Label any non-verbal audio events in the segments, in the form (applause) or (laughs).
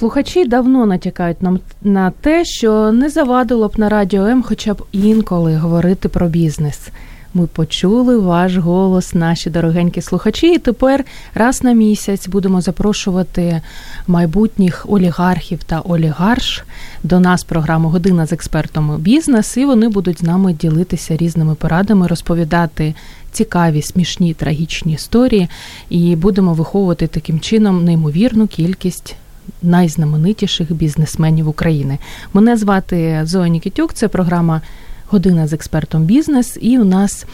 Слухачі давно натякають нам на те, що не завадило б на радіо М хоча б інколи говорити про бізнес. Ми почули ваш голос, наші дорогенькі слухачі, і тепер раз на місяць будемо запрошувати майбутніх олігархів та олігарш до нас програму Година з експертом бізнес, і вони будуть з нами ділитися різними порадами, розповідати цікаві, смішні, трагічні історії, і будемо виховувати таким чином неймовірну кількість. Найзнаменитіших бізнесменів України. Мене звати Зоя Нікітюк, це програма Година з експертом бізнес, і у нас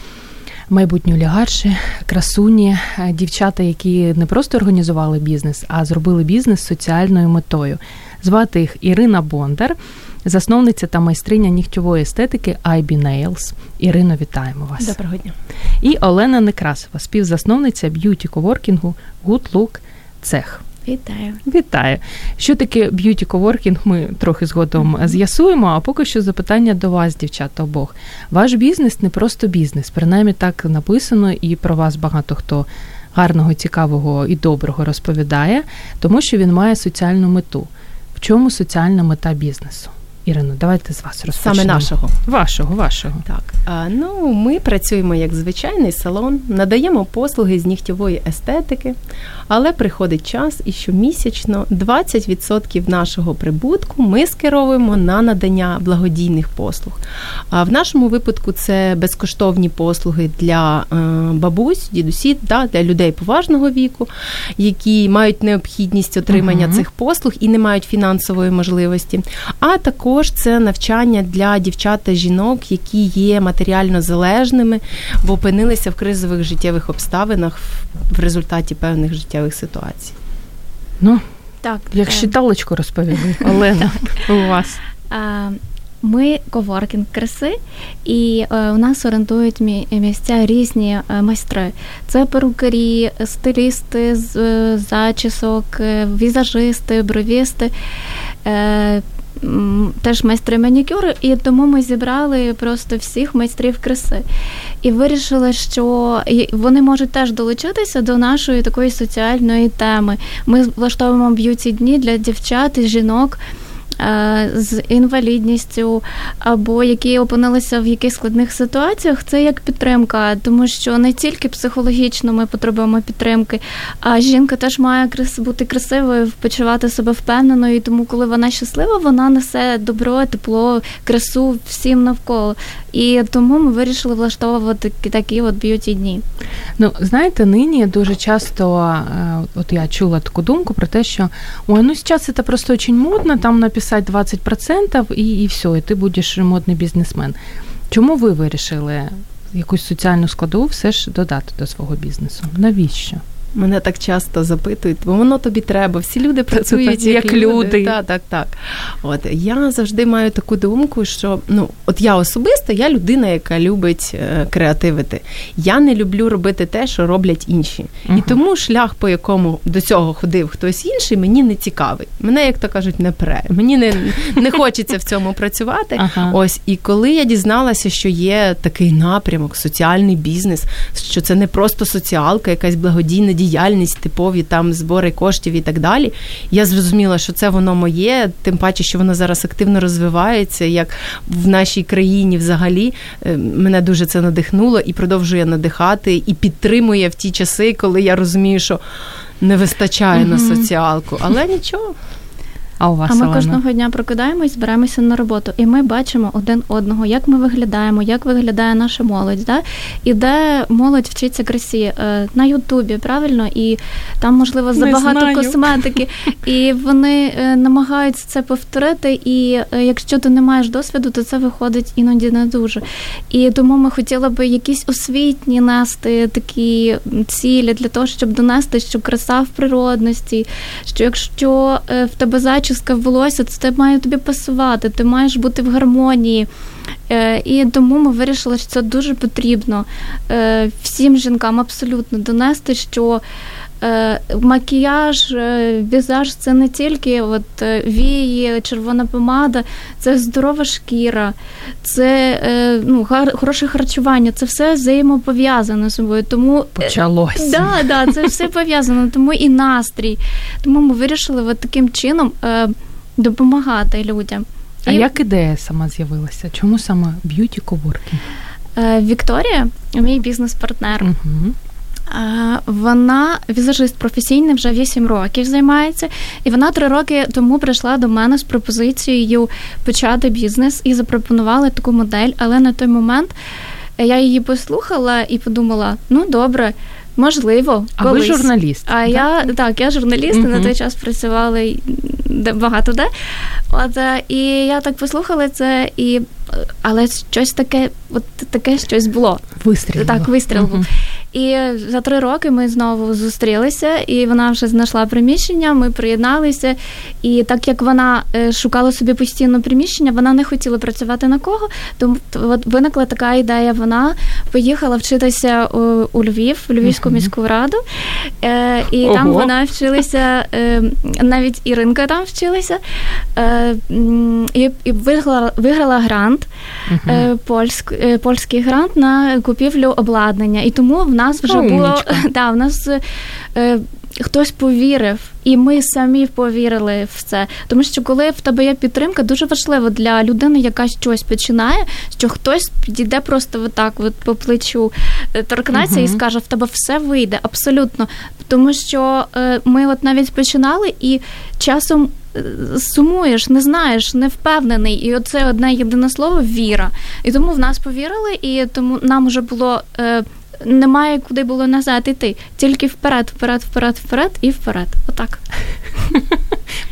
майбутні олігарші, красуні, дівчата, які не просто організували бізнес, а зробили бізнес соціальною метою. Звати їх Ірина Бондар, засновниця та майстриня нігтьової естетики IB Nails. Ірино, вітаємо вас. Доброго дня. І Олена Некрасова, співзасновниця б'юті коворкінгу Good Look Цех. Вітаю, вітаю. Що таке б'юті коворкінг? Ми трохи згодом з'ясуємо. А поки що запитання до вас, дівчата, обох. Ваш бізнес не просто бізнес, принаймні так написано, і про вас багато хто гарного, цікавого і доброго розповідає, тому що він має соціальну мету. В чому соціальна мета бізнесу? Ірино, давайте з вас розпочнемо. Саме нашого. Вашого, вашого. Так. А, ну, Ми працюємо як звичайний салон, надаємо послуги з нігтєвої естетики, але приходить час і щомісячно 20% нашого прибутку ми скеровуємо на надання благодійних послуг. А в нашому випадку це безкоштовні послуги для е, бабусь, дідусів, да, для людей поважного віку, які мають необхідність отримання uh-huh. цих послуг і не мають фінансової можливості. А також це навчання для дівчат та жінок, які є матеріально залежними, бо опинилися в кризових життєвих обставинах в результаті певних життєвих ситуацій. Ну, так, як щиталочку розповіли, (laughs) Олена, у вас. Ми коворкінг краси, і е, у нас орендують місця різні е, майстри. Це перукарі, стилісти з е, зачісок, візажисти, бровісти. Теж майстри манікюру, і тому ми зібрали просто всіх майстрів краси і вирішили, що вони можуть теж долучитися до нашої такої соціальної теми. Ми влаштовуємо б'юті дні для дівчат і жінок. Е, з інвалідністю або які опинилися в якихось складних ситуаціях, це як підтримка, тому що не тільки психологічно ми потребуємо підтримки, а жінка теж має бути красивою, почувати себе впевненою. Тому, коли вона щаслива, вона несе добро, тепло, красу всім навколо. І тому ми вирішили влаштовувати такі от б'юті дні. Ну знаєте, нині дуже часто, е, от я чула таку думку про те, що ой, ну зараз це просто дуже модно, там написать 20% і, і все, і ти будеш модний бізнесмен. Чому ви вирішили якусь соціальну складову все ж додати до свого бізнесу? Навіщо? Мене так часто запитують, бо воно тобі треба. Всі люди працюють як, як люди. Так, так, так. От я завжди маю таку думку, що ну, от я особисто, я людина, яка любить е, креативити. Я не люблю робити те, що роблять інші. uh І тому шлях, по якому до цього ходив хтось інший, мені не цікавий. Мене, як то кажуть, не пре. Мені не не хочеться в цьому працювати. Ось і коли я дізналася, що є такий напрямок, соціальний бізнес, що це не просто соціалка, якась благодійна діяльність, типові там збори коштів і так далі. Я зрозуміла, що це воно моє, тим паче, що воно зараз активно розвивається, як в нашій країні взагалі. Е, мене дуже це надихнуло і продовжує надихати, і підтримує в ті часи, коли я розумію, що не вистачає mm на соціалку. Але нічого. А у вас а ми Олена? кожного дня прокидаємось, збираємося на роботу, і ми бачимо один одного, як ми виглядаємо, як виглядає наша молодь, да? і де молодь вчиться красі е, на Ютубі, правильно, і там можливо забагато косметики, і вони е, намагаються це повторити. І е, якщо ти не маєш досвіду, то це виходить іноді не дуже. І тому ми хотіли би якісь освітні нести такі цілі для того, щоб донести, що краса в природності, що якщо в тебе зачіска, зачіска волосся, це має тобі пасувати, ти маєш бути в гармонії. Е, і тому ми вирішили, що це дуже потрібно е, всім жінкам абсолютно донести, що макіяж, е, візаж це не тільки от вії, червона помада, це здорова шкіра, це ну, гар, хороше харчування, це все взаємопов'язане з собою. Тому почалось. Да, да, це все (laughs) пов'язано, тому і настрій. Тому ми вирішили от таким чином допомагати людям. А і... як ідея сама з'явилася? Чому саме б'юті коворкінг? Вікторія, мій бізнес-партнер. Угу. Вона візажист професійний, вже 8 років займається, і вона три роки тому прийшла до мене з пропозицією почати бізнес і запропонувала таку модель. Але на той момент я її послухала і подумала: ну добре, можливо, а ви журналіст. А так? я так, я журналіст, угу. на той час працювала багато де. От е, і я так послухала це, і але щось таке, от таке щось було. Вистріл. Так, вистріл був. Угу. І за три роки ми знову зустрілися, і вона вже знайшла приміщення. Ми приєдналися. І так як вона е, шукала собі постійно приміщення, вона не хотіла працювати на кого. Тому от виникла така ідея. Вона поїхала вчитися у Львів, в Львівську міську раду, е, і Ого. там вона вчилася е, навіть Іринка там вчилася і і виграла виграла грант, польськ, польський грант на купівлю обладнання. І тому в нас вже Умничка. було (laughs) да, в нас е, хтось повірив, і ми самі повірили в це. Тому що коли в тебе є підтримка, дуже важливо для людини, яка щось починає, що хтось підійде просто отак, от по плечу, е, торкнеться uh і скаже: в тебе все вийде абсолютно. Тому що е, ми от навіть починали і часом. Е, сумуєш, не знаєш, не впевнений, і оце одне єдине слово віра. І тому в нас повірили, і тому нам вже було е, немає куди було назад іти. Тільки вперед, вперед, вперед, вперед і вперед. Отак. (laughs)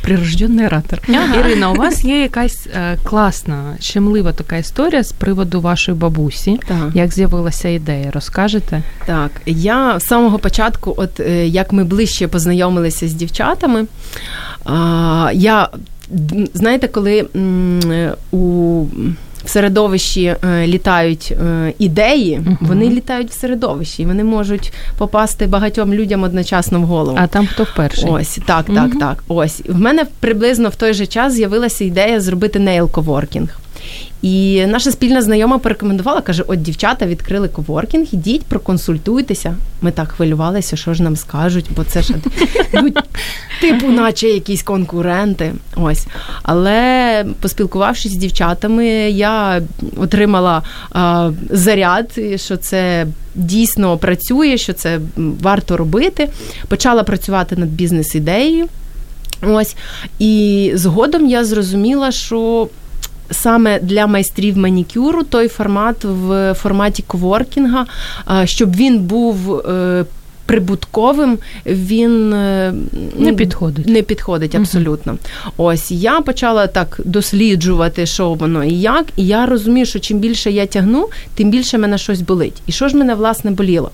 Прирожденний оратор. Ага. Ірина, у вас є якась е, класна, щемлива така історія з приводу вашої бабусі. Так. Як з'явилася ідея? Розкажете? Так, я з самого початку, от е, як ми ближче познайомилися з дівчатами, е, я знаєте, коли м, у в середовищі е, літають е, ідеї, вони літають в середовищі, і вони можуть попасти багатьом людям одночасно в голову. А там хто перший? Ось так, так, так. Ось в мене приблизно в той же час з'явилася ідея зробити нейл-коворкінг. І наша спільна знайома порекомендувала, каже: от дівчата відкрили коворкінг, ідіть, проконсультуйтеся. Ми так хвилювалися, що ж нам скажуть, бо це ж ну, (laughs) типу, наче якісь конкуренти. Ось. Але поспілкувавшись з дівчатами, я отримала а, заряд, що це. Дійсно працює, що це варто робити. Почала працювати над бізнес-ідеєю. Ось. І згодом я зрозуміла, що саме для майстрів манікюру той формат в форматі коворкінга, щоб він був е, прибутковим він е, не підходить. Не підходить абсолютно. uh Ось я почала так досліджувати, що воно і як, і я розумію, що чим більше я тягну, тим більше мене щось болить. І що ж мене власне боліло?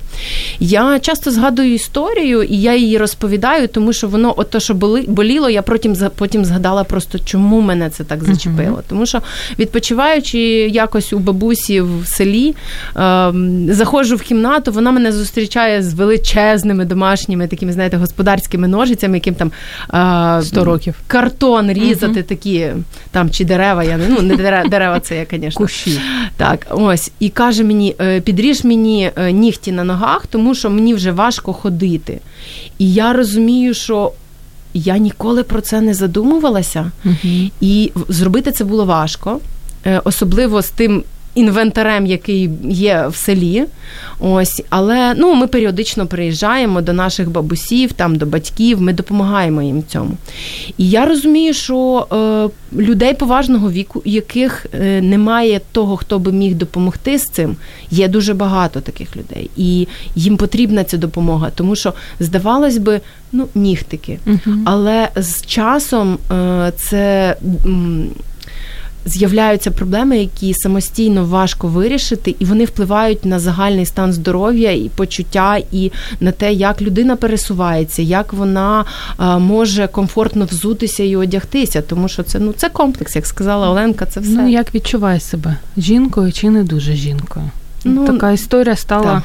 Я часто згадую історію, і я її розповідаю, тому що воно, от то, що боліло, я потім потім згадала просто, чому мене це так зачепило. uh Тому що відпочиваючи якось у бабусі в селі, е, заходжу в кімнату, вона мене зустрічає з величезним величезними домашніми такими, знаєте, господарськими ножицями, яким там а, 100 років картон різати, uh такі там чи дерева. Я не ну не дерева, дерева це я, звісно. Кущі. Так, ось і каже мені: «Е, підріж мені е, нігті на ногах, тому що мені вже важко ходити. І я розумію, що. Я ніколи про це не задумувалася, uh і зробити це було важко, е, особливо з тим інвентарем, який є в селі. Ось, але ну, ми періодично приїжджаємо до наших бабусів, там до батьків, ми допомагаємо їм цьому. І я розумію, що е, людей поважного віку, яких е, немає того, хто би міг допомогти з цим, є дуже багато таких людей, і їм потрібна ця допомога, тому що здавалось би, ну нігтики, угу. але з часом е, це з'являються проблеми, які самостійно важко вирішити, і вони впливають на загальний стан здоров'я і почуття, і на те, як людина пересувається, як вона а, може комфортно взутися і одягтися. Тому що це ну це комплекс, як сказала Оленка, це все. Ну як відчуває себе жінкою чи не дуже жінкою? Ну, така історія стала так.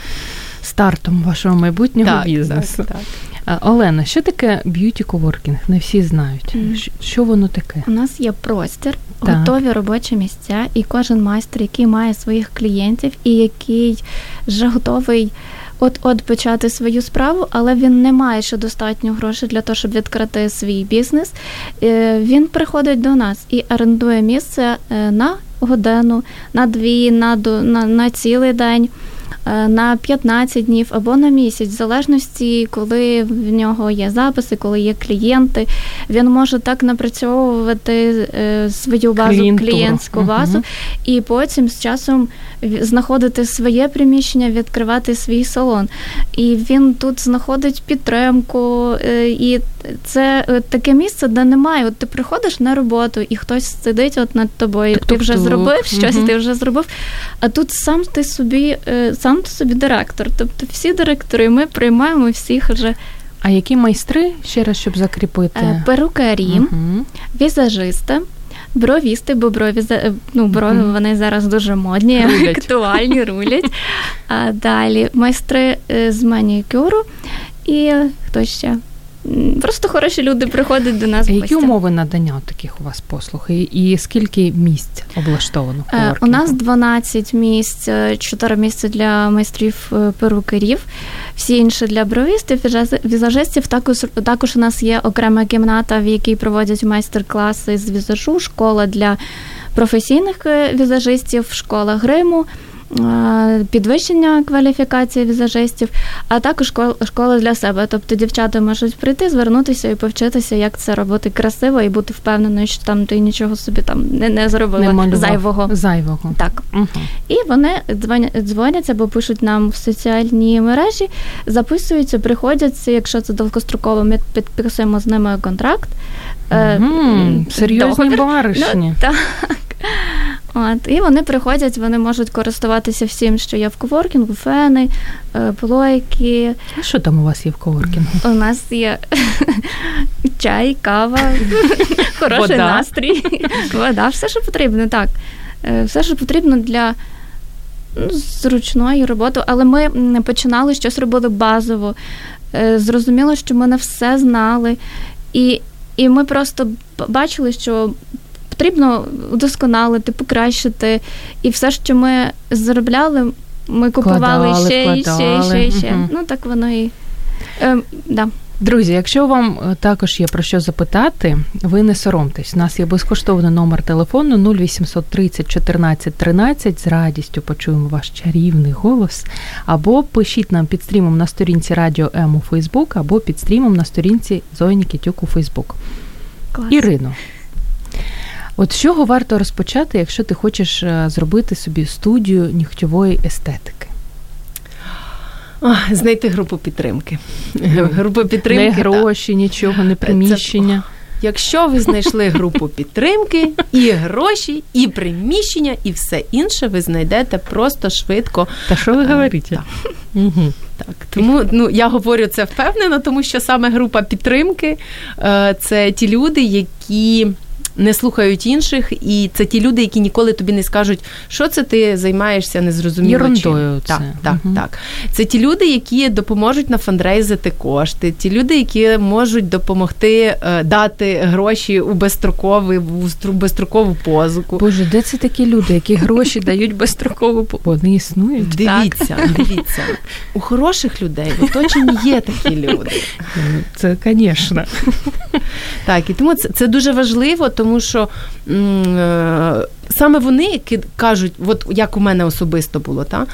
стартом вашого майбутнього так, бізнесу. Так, так. А, Олена, що таке б'юті коворкінг? Не всі знають. Щ- Що воно таке? У нас є простір, Так. готові робочі місця, і кожен майстер, який має своїх клієнтів і який вже готовий от-от почати свою справу, але він не має ще достатньо грошей для того, щоб відкрити свій бізнес. е, Він приходить до нас і орендує місце е, на годину, на дві, на, на, на цілий день. Е, На 15 днів або на місяць, в залежності, коли в нього є записи, коли є клієнти, він може так напрацьовувати е, свою базу, Клієнтуру. клієнтську базу, і потім з часом знаходити своє приміщення, відкривати свій салон. І він тут знаходить підтримку. е, І це таке місце, де немає. От ти приходиш на роботу, і хтось сидить от над тобою. Ти вже Тук-тук-тук. зробив щось, Мгм. ти вже зробив. А тут сам ти собі, е, сам собі директор. Тобто всі директори, ми приймаємо всіх вже А які майстри, ще раз, щоб закріпити? е, перукарі. Мгм. візажисти. Бровісти, бо брові е, ну, брові Мгм. вони зараз дуже модні, (laughs) Рулять. актуальні, рулять. А далі майстри е, з манікюру і хто ще? Просто хороші люди приходять до нас. В які умови надання таких у вас послуг? І, і скільки місць облаштовано? в Е, У нас 12 місць, 4 місця для майстрів е, перукарів, всі інші для бровістів, візаж- візажистів. Також, також у нас є окрема кімната, в якій проводять майстер-класи з візажу, школа для професійних е, візажистів, школа гриму. Е, Підвищення кваліфікації візажистів, а також школ- школа для себе. Тобто дівчата можуть прийти, звернутися і повчитися, як це робити красиво, і бути впевненою, що там ти нічого собі там не, не зробила Не зайвого. Зайвого. Так. Угу. І вони дзвоня- дзвонять або пишуть нам в соціальні мережі, записуються, приходять, якщо це довгостроково, ми підписуємо з ними контракт. Е, серйозні баришні. Ну, так. От, і вони приходять, вони можуть користуватися всім, що є в коворкінгу, фени, е, плойки. А що там у вас є в коворкінгу? У нас є (laughs) чай, кава, (laughs) хороший настрій, вода, все, що потрібно, так. Е, Все, що потрібно для ну, зручної роботи, але ми починали щось робили базово. Е, Зрозуміло, що ми не все знали, і, і ми просто бачили, що потрібно удосконалити, покращити, і все, що ми заробляли, ми купували Вкладали, ще, і ще, і ще, і ще. Мгм. Ну так воно і. Е, да. Друзі, якщо вам е, також є про що запитати, ви не соромтесь. У нас є безкоштовний номер телефону 0800 30 14 13. З радістю почуємо ваш чарівний голос. Або пишіть нам під стрімом на сторінці Радіо М у Фейсбук, або під стрімом на сторінці Зої Нікітюк у Фейсбук. Клас. Ірино, от з чого варто розпочати, якщо ти хочеш е, зробити собі студію нігтьової естетики? Знайти групу підтримки. Групу підтримки. не гроші, нічого, не приміщення. (laughs) Якщо ви знайшли групу підтримки, і гроші, і приміщення, і все інше, ви знайдете просто швидко. Та що ви Е, говорите? Угу. Так, тому ну я говорю це впевнено, тому що саме група підтримки е, це ті люди, які. Не слухають інших, і це ті люди, які ніколи тобі не скажуть, що це ти займаєшся незрозуміло чим. Так, так, Мгм. так. Це ті люди, які допоможуть на фандрейзити кошти, ті люди, які можуть допомогти е, дати гроші у безстроковий у безстрокову позику. Боже, де це такі люди, які гроші (laughs) дають безстроково? по- Вони існують. Дивіться, дивіться. У хороших людей в оточенні є такі люди. Це, звісно. Так, і тому це, це дуже важливо, тому що м, е, саме вони які кажуть, от як у мене особисто було, та,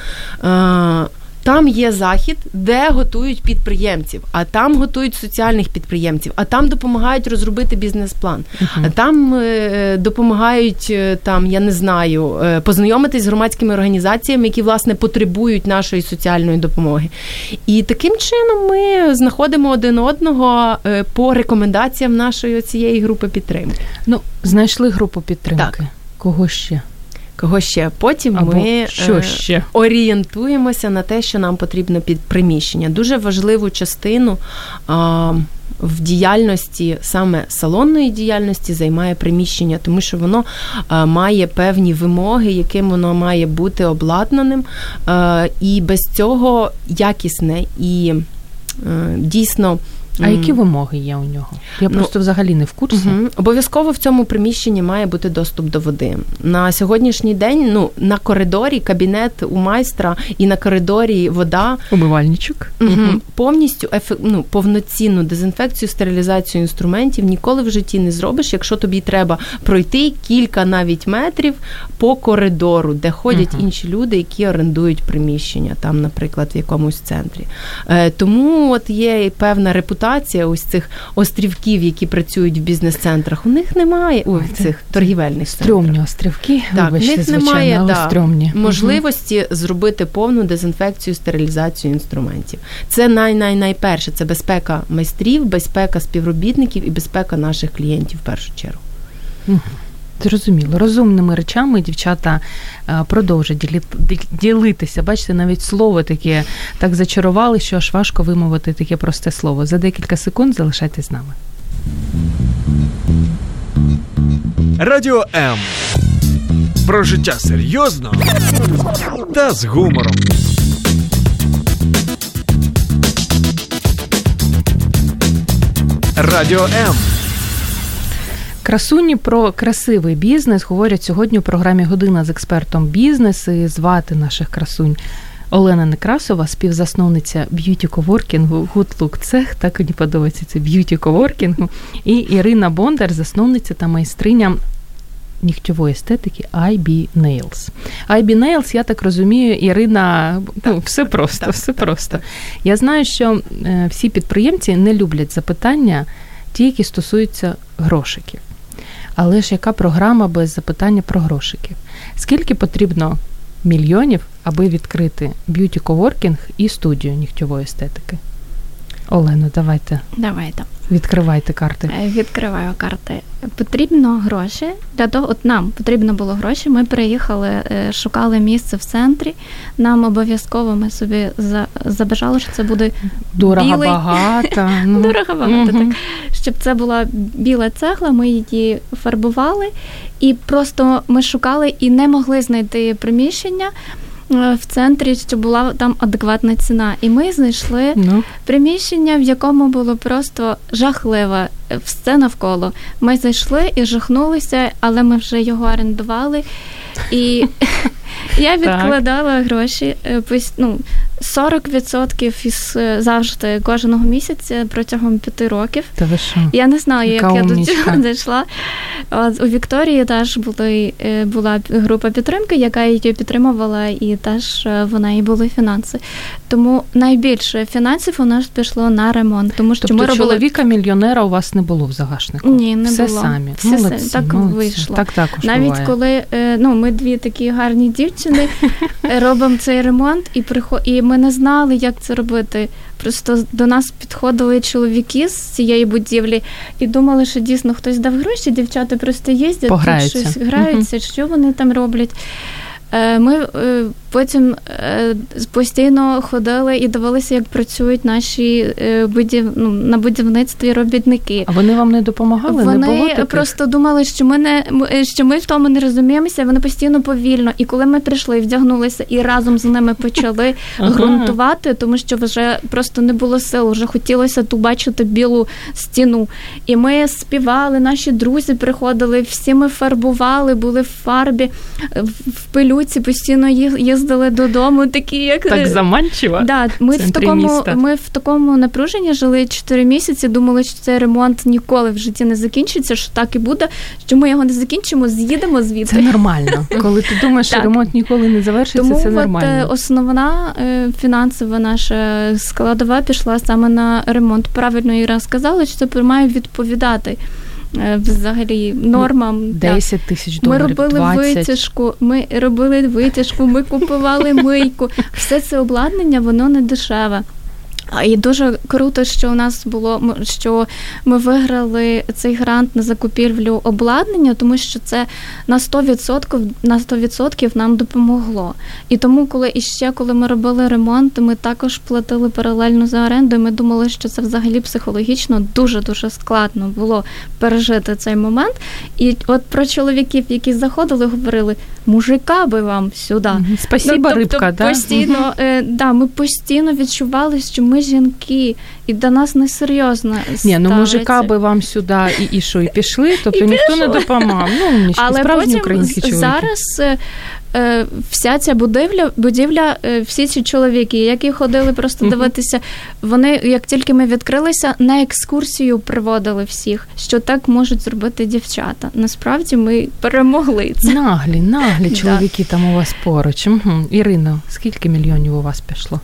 е, там є захід, де готують підприємців, а там готують соціальних підприємців, а там допомагають розробити бізнес-план, а там е, допомагають е, там, я не знаю, е, познайомитись з громадськими організаціями, які власне потребують нашої соціальної допомоги. І таким чином ми знаходимо один одного по рекомендаціям нашої цієї групи підтримки. Ну, знайшли групу підтримки. Так. Кого ще? Кого ще? Потім Або ми що е, ще? орієнтуємося на те, що нам потрібно під приміщення. Дуже важливу частину а, в діяльності, саме салонної діяльності, займає приміщення, тому що воно а, має певні вимоги, яким воно має бути обладнаним. А, і без цього якісне і е, дійсно. А які вимоги є у нього? Я Ну, просто взагалі не в курсі. Угу. Обов'язково в цьому приміщенні має бути доступ до води. На сьогоднішній день ну, на коридорі кабінет у майстра і на коридорі вода. Умивальничок. Угу. Повністю ефе- ну, повноцінну дезінфекцію, стерилізацію інструментів ніколи в житті не зробиш, якщо тобі треба пройти кілька навіть метрів по коридору, де ходять інші люди, які орендують приміщення, там, наприклад, в якомусь центрі. Е, тому от є і певна репутація ось цих острівків, які працюють в бізнес-центрах. У них немає у цих торгівельних центрах. Стрьомні острівки. Так, в Вибачте, них звичайно, немає але да, можливості можливості зробити повну дезінфекцію, стерилізацію інструментів. Це най най найперше. Це безпека майстрів, безпека співробітників і безпека наших клієнтів в першу чергу. Зрозуміло, розумними речами дівчата е, продовжують ділитися. Бачите, навіть слово таке так зачарували, що аж важко вимовити таке просте слово. За декілька секунд залишайтесь з нами. Радіо М. Про життя серйозно та з гумором. Радіо М. Красуні про красивий бізнес говорять сьогодні у програмі Година з експертом бізнес. І звати наших красунь Олена Некрасова, співзасновниця б'юті коворкінгу Good Look Цех. Так мені подобається це б'юті коворкінгу. І Ірина Бондар, засновниця та майстриня. Нігтьової естетики IB Nails. IB Nails, я так розумію, Ірина, ну, все просто, так, все так, просто. Я знаю, що е, всі підприємці не люблять запитання, ті, які стосуються грошиків. Але ж яка програма без запитання про грошиків? Скільки потрібно мільйонів, аби відкрити б'юті коворкінг і студію нігтьової естетики? Олено, давайте Давайте. відкривайте карти. Е, Відкриваю карти. Потрібно гроші. Для того, от нам потрібно було гроші. Ми приїхали, е, шукали місце в центрі. Нам обов'язково ми собі забажали, що це буде Дорого білий. багато. (laughs) Ну. дорого багато, так. Щоб це була біла цегла, ми її фарбували, і просто ми шукали і не могли знайти приміщення. е, В центрі, щоб була там адекватна ціна, і ми знайшли Ну, приміщення, в якому було просто жахливо е, все навколо. Ми зайшли і жахнулися, але ми вже його орендували. І (laughs) я відкладала гроші е, ну, 40% із е, завжди кожного місяця протягом п'яти років. та ви що? Я не знаю, як Яка я до умнічка. цього дійшла. От, у Вікторії теж були, е, була група підтримки, яка її підтримувала, і теж вона і були фінанси. Тому найбільше фінансів у нас пішло на ремонт, тому що Тобто ми робили чоловіка мільйонера у вас не було в загашнику? Ні, не Все було. самі. Все молодці, самі. Так молодці. вийшло. Так також навіть буває. коли ну, ми дві такі гарні дівчини е, робимо цей ремонт, і приход... і ми не знали, як це робити. Просто до нас підходили чоловіки з цієї будівлі і думали, що дійсно хтось дав гроші, дівчата просто їздять, Пограються. щось граються, що вони там роблять. Е, Ми е, потім е, постійно ходили і дивилися, як працюють наші е, будів... ну, на будівництві робітники. А вони вам не допомагали? Вони не було таких? просто думали, що ми не е, що ми в тому не розуміємося. Вони постійно повільно. І коли ми прийшли, вдягнулися і разом з ними почали (laughs) ґрунтувати, тому що вже просто не було сил, вже хотілося ту бачити білу стіну. І ми співали, наші друзі приходили, всі ми фарбували, були в фарбі, в пилюці, постійно ї- їздили додому, такі як так е, заманчиво. Да, ми в такому міста. ми в такому напруженні жили 4 місяці. Думали, що цей ремонт ніколи в житті не закінчиться. Що так і буде. Що ми його не закінчимо, з'їдемо Це нормально. (laughs) Коли ти думаєш, що ремонт ніколи не завершиться, Тому це е, нормально. основна е, фінансова наша складова пішла саме на ремонт. Правильно Іра сказала, що це має відповідати взагалі нормам. да. 10 тисяч Ми робили 20. витяжку, ми робили витяжку, ми купували мийку. Все це обладнання, воно не дешеве. І дуже круто, що у нас було що ми виграли цей грант на закупівлю обладнання, тому що це на 100% на 100% нам допомогло. І тому, коли іще коли ми робили ремонт, ми також платили паралельно за оренду. і Ми думали, що це взагалі психологічно дуже дуже складно було пережити цей момент. І от про чоловіків, які заходили, говорили: мужика би вам сюди. Спасіба, ну, тобто, рибка, да? постійно, е, да, ми постійно відчували, що ми жінки, і до нас несерйозно. Ні, ну мужика би вам сюди і і що, і пішли, (laughs) тобто і ніхто не допомагав. Ну, Але справжні українські чоловіки. зараз е, вся ця будівля, будівля, е, всі ці чоловіки, які ходили просто дивитися, вони, як тільки ми відкрилися, на екскурсію приводили всіх, що так можуть зробити дівчата. Насправді ми перемогли це. Наглі, наглі (laughs) чоловіки там у вас поруч. Угу. Ірина, скільки мільйонів у вас пішло?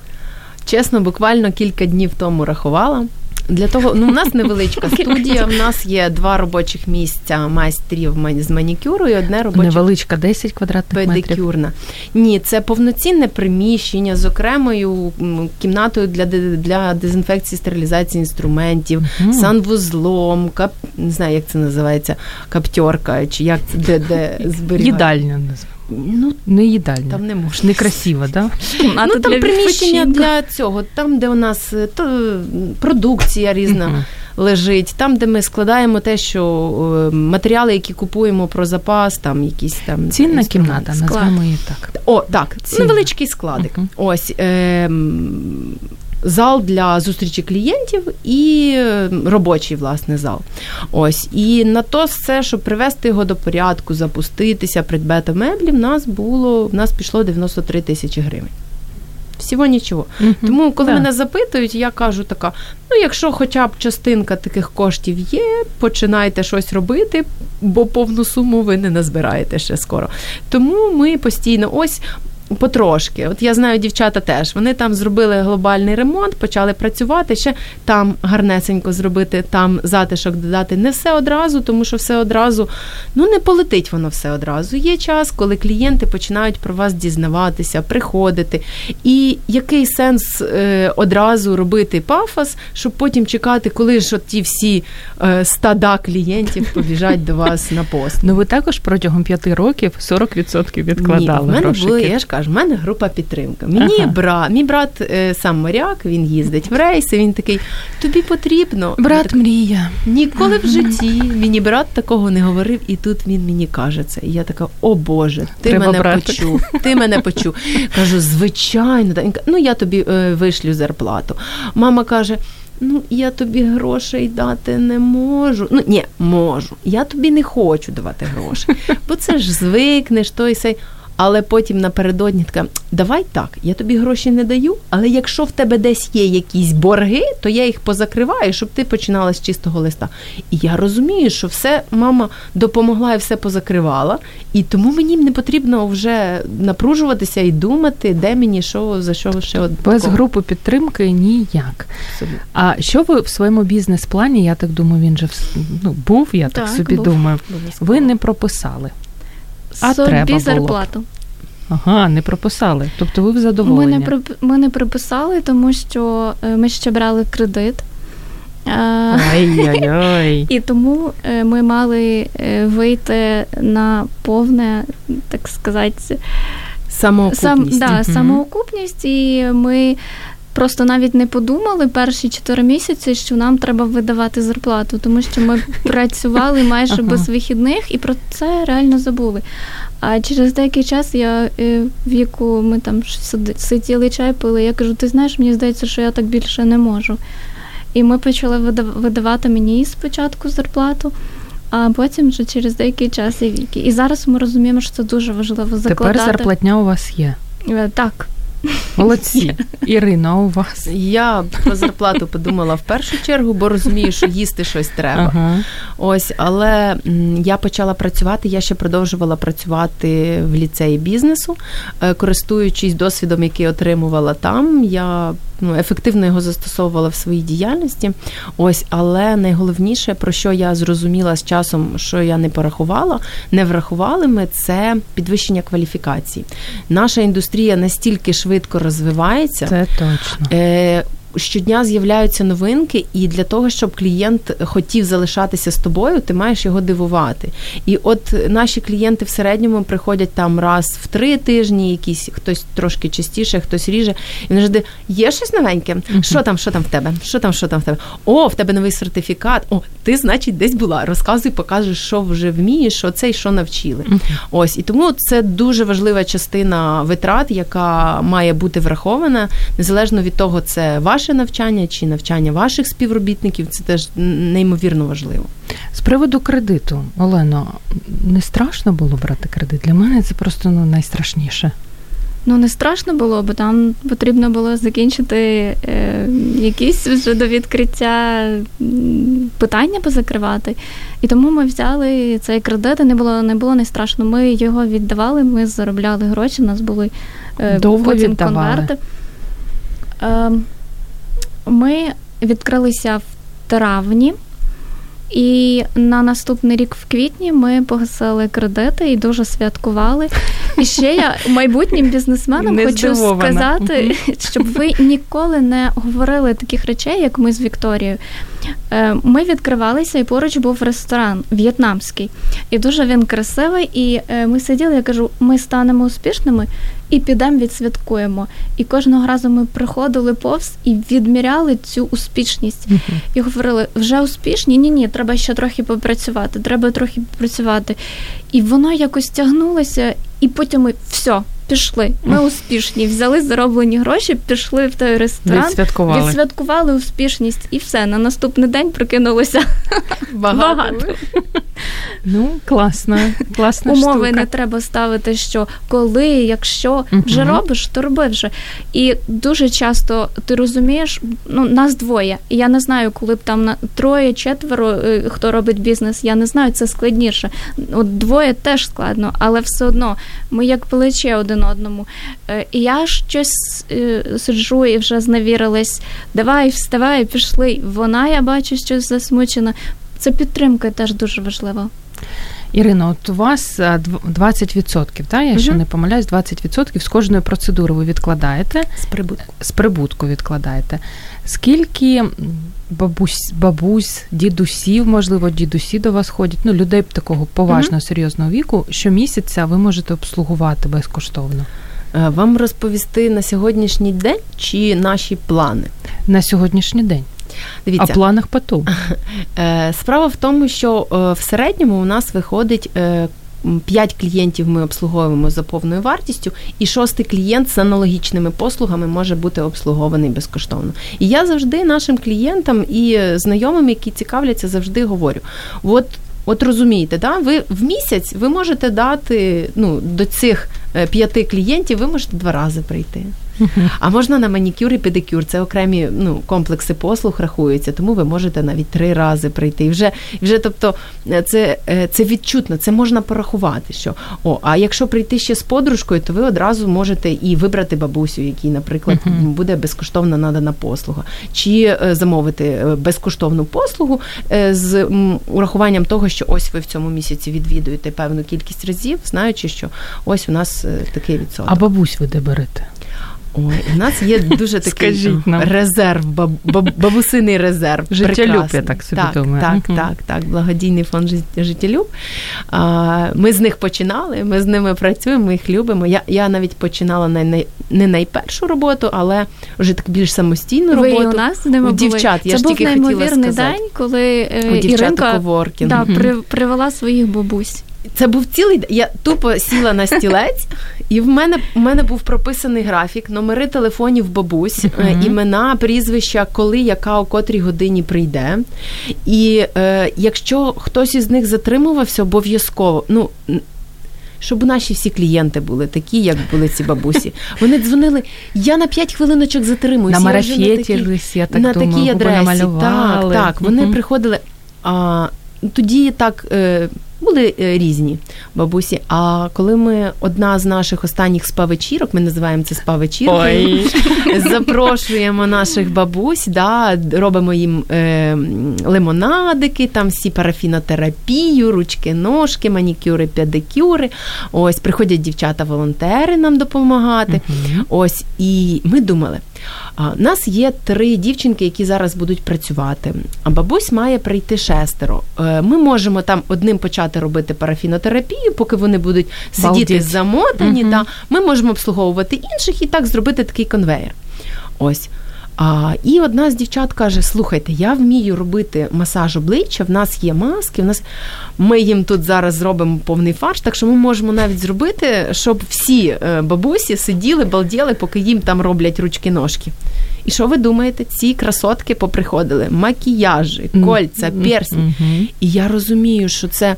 Чесно, буквально кілька днів тому рахувала. Для того, ну у нас невеличка студія. У нас є два робочих місця майстрів з манікюру і одне робоче невеличка 10 квадратних педикюрна. Метрів. Ні, це повноцінне приміщення з окремою кімнатою для для дезінфекції, стерилізації інструментів, mm. санвузлом, кап не знаю, як це називається, каптьорка, чи як це де де зберігати. Їдальня Ну, не їдальня. Там не можна. Некрасиво, да? Ну, там для приміщення для цього, там, де у нас е, то, продукція різна uh-huh. лежить, там, де ми складаємо те, що е, матеріали, які купуємо про запас, там якісь там. Цінна кімната, назвемо її так. О, так, Цінна. невеличкий складик. Uh-huh. Ось. Е- зал для зустрічі клієнтів і робочий власне зал. Ось і на то все, щоб привести його до порядку, запуститися, придбати меблі, в нас було в нас пішло 93 тисячі гривень. Всього нічого. uh Тому, коли так. мене запитують, я кажу така: ну, якщо хоча б частинка таких коштів є, починайте щось робити, бо повну суму ви не назбираєте ще скоро. Тому ми постійно ось Потрошки, от я знаю, дівчата теж вони там зробили глобальний ремонт, почали працювати ще там гарнесенько зробити, там затишок додати. Не все одразу, тому що все одразу ну не полетить воно все одразу. Є час, коли клієнти починають про вас дізнаватися, приходити. І який сенс е, одразу робити пафос, щоб потім чекати, коли ж от ті всі е, стада клієнтів побіжать до вас на пост. Ну ви також протягом п'яти років 40% відкладали. Ні, в мене були, я ж кажу, в мене група підтримки. Мені ага. брат, мій брат е, сам моряк, він їздить в рейси. Він такий, тобі потрібно. Брат так, мрія. Ніколи в (laughs) житті мені брат такого не говорив, і тут він мені каже це. І я така, о Боже, ти Треба мене брати. почув. Ти мене почув. (laughs) Кажу, звичайно, ну я тобі е, вишлю зарплату. Мама каже. Ну, я тобі грошей дати не можу. Ну, ні, можу. Я тобі не хочу давати гроші. Бо це ж звикнеш, той сей але потім напередодні така, давай так, я тобі гроші не даю, але якщо в тебе десь є якісь борги, то я їх позакриваю, щоб ти починала з чистого листа. І я розумію, що все мама допомогла і все позакривала, і тому мені не потрібно вже напружуватися і думати, де мені що за що ще от без групи підтримки ніяк. Абсолютно. А що ви в своєму бізнес-плані? Я так думаю, він же ну, був, я так, так собі був. думаю. Ви не прописали а собі треба зарплату. Ага, не прописали. Тобто ви в задоволення? Ми не ми не прописали, тому що е, ми ще брали кредит. Ай-яй-яй. (laughs) І тому е, ми мали е, вийти на повне, так сказати, самоокупність. Сам, да, самоокупність, і ми просто навіть не подумали перші чотири місяці, що нам треба видавати зарплату, тому що ми (laughs) працювали майже ага. без вихідних і про це реально забули. А через деякий час я е, в яку ми там сиділи чай пили, я кажу: ти знаєш, мені здається, що я так більше не можу. І ми почали видавати мені спочатку зарплату. А потім вже через деякий час і віки. І зараз ми розуміємо, що це дуже важливо закладати. Тепер зарплатня у вас є. Е, так, Молодці. Ірина, у вас? Я про зарплату подумала в першу чергу, бо розумію, що їсти щось треба. Ага. Ось, але я почала працювати, я ще продовжувала працювати в ліцеї бізнесу, е, користуючись досвідом, який отримувала там. Я ну, ефективно його застосовувала в своїй діяльності. Ось, але найголовніше, про що я зрозуміла з часом, що я не порахувала, не врахували ми, це підвищення кваліфікації. Наша індустрія настільки швидко розвивається. Це точно. Е, щодня з'являються новинки, і для того, щоб клієнт хотів залишатися з тобою, ти маєш його дивувати. І от наші клієнти в середньому приходять там раз в три тижні, якісь хтось трошки частіше, хтось ріже. І вони завжди є щось новеньке. Що там, що там в тебе? Що там, що там в тебе? О, в тебе новий сертифікат. О, ти, значить, десь була. Розказуй, покажеш, що вже вмієш, що це і що навчили. Ось і тому це дуже важлива частина витрат, яка має бути врахована, незалежно від того, це ваше навчання чи навчання ваших співробітників. Це теж неймовірно важливо. З приводу кредиту, Олено, не страшно було брати кредит? Для мене це просто ну найстрашніше. Ну, не страшно було, бо там потрібно було закінчити е, якісь вже до відкриття питання позакривати. І тому ми взяли цей кредит, і не було не було не страшно. Ми його віддавали, ми заробляли гроші, у нас були е, Довго потім віддавали. конверти. Е, ми відкрилися в травні. І на наступний рік в квітні ми погасили кредити і дуже святкували. І ще я майбутнім бізнесменам Не хочу здивована. сказати, щоб ви ніколи не говорили таких речей, як ми з Вікторією. Е, Ми відкривалися, і поруч був ресторан в'єтнамський. І дуже він красивий. І е, ми сиділи, я кажу, ми станемо успішними і підемо відсвяткуємо. І кожного разу ми приходили повз і відміряли цю успішність. І говорили, вже успішні? Ні, ні, треба ще трохи попрацювати, треба трохи попрацювати. І воно якось тягнулося, і потім ми все. Пішли, ми успішні, взяли зароблені гроші, пішли в той ресторан, Відсвяткували. відсвяткували успішність, і все. На наступний день прокинулося (laughs) багато. Ну, класно, класна Умови штука. не треба ставити, що коли, якщо вже робиш, то роби вже. І дуже часто ти розумієш, ну нас двоє. І я не знаю, коли б там на троє, четверо, е, хто робить бізнес, я не знаю, це складніше. От двоє теж складно, але все одно ми як плече один одному. Е, І я щось е, сиджу і вже зневірилась. Давай, вставай, пішли. Вона, я бачу, щось засмучена. Це підтримка теж дуже важлива. Ірино, от у вас дв- 20%, та? я ще не помиляюсь, 20% з кожної процедури ви відкладаєте, З прибутку. з прибутку відкладаєте. Скільки бабусь, бабусь, дідусів, можливо, дідусі до вас ходять, ну, людей такого поважного, серйозного віку, щомісяця ви можете обслугувати безкоштовно Е, Вам розповісти на сьогоднішній день чи наші плани? на сьогоднішній день. Дивіться, А планах потом. (laughs) Е, Справа в тому, що е, в середньому у нас виходить. 5 клієнтів ми обслуговуємо за повною вартістю, і шостий клієнт з аналогічними послугами може бути обслугований безкоштовно. І я завжди нашим клієнтам і е, знайомим, які цікавляться, завжди говорю: от, от розумієте, да, ви в місяць ви можете дати ну, до цих е, п'яти клієнтів, ви можете два рази прийти. А можна на манікюр і педикюр. Це окремі ну, комплекси послуг рахуються, тому ви можете навіть три рази прийти. І вже, вже тобто, е, це, е, це відчутно, це можна порахувати. Що о, а якщо прийти ще з подружкою, то ви одразу можете і вибрати бабусю, якій, наприклад, буде безкоштовно надана послуга, чи е, замовити е, безкоштовну послугу е, з урахуванням того, що ось ви в цьому місяці відвідуєте певну кількість разів, знаючи, що ось у нас е, такий відсоток. А бабусь ви де берете? Ой, у нас є дуже (laughs) такий нам. резерв, баб, баб- бабусиний резерв. Життєлюб, Прекрасний. я так собі так, думаю. Так, Мгм. так, так, благодійний фонд «Жит- життєлюб. А, Ми з них починали, ми з ними працюємо, ми їх любимо. Я, я навіть починала не, най- не найпершу роботу, але вже так більш самостійну Ви роботу. і у нас з ними у були. дівчат, я Це ж був тільки хотіла неймовірний сказати. день, коли е, У Іринка да, при, привела своїх бабусь. Це був цілий д- Я тупо сіла на стілець, і в мене в мене був прописаний графік, номери телефонів бабусь, Мгм. імена, прізвища, коли, яка, о котрій годині прийде. І е, якщо хтось із них затримувався, обов'язково. ну... Щоб наші всі клієнти були такі, як були ці бабусі. Вони дзвонили. Я на 5 хвилиночок затримуюся. На марафеті я так на думаю, такій адресі. Так, так. Вони Мгм. приходили. А, тоді так е, були е, різні. бабусі. А коли ми одна з наших останніх спа-вечірок, ми називаємо це спа-вечіркою, (laughs) запрошуємо наших бабусь, да, робимо їм е, лимонадики, там всі парафінотерапію, ручки, ножки, манікюри, педикюри. Ось приходять дівчата-волонтери нам допомагати. Ось і ми думали. У нас є три дівчинки, які зараз будуть працювати. А бабусь має прийти шестеро. Е, ми можемо там одним почати робити парафінотерапію, поки вони будуть сидіти Балдіть. замотані. Угу. Та ми можемо обслуговувати інших і так зробити такий конвейер. Ось. А, і одна з дівчат каже: слухайте, я вмію робити масаж обличчя, в нас є маски, в нас ми їм тут зараз зробимо повний фарш, так що ми можемо навіть зробити, щоб всі е, бабусі сиділи, балділи, поки їм там роблять ручки-ножки. І що ви думаєте? Ці красотки поприходили? Макіяжі, кольця, персні. І я розумію, що це.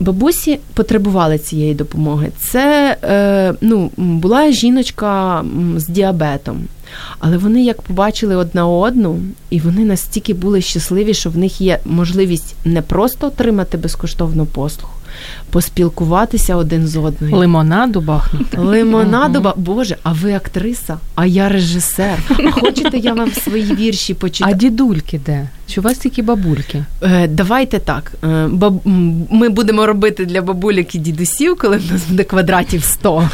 Бабусі потребували цієї допомоги. Це е, ну, була жіночка з діабетом, але вони як побачили одна одну, і вони настільки були щасливі, що в них є можливість не просто отримати безкоштовну послугу, поспілкуватися один з одною. Лимонаду бахнути. Лимонаду, ба- Боже, а ви актриса, а я режисер. А хочете, я вам свої вірші А дідульки де? Чи у вас тільки бабульки? Е, Давайте так. е, баб- Ми будемо робити для бабулік і дідусів, коли в нас буде квадратів 100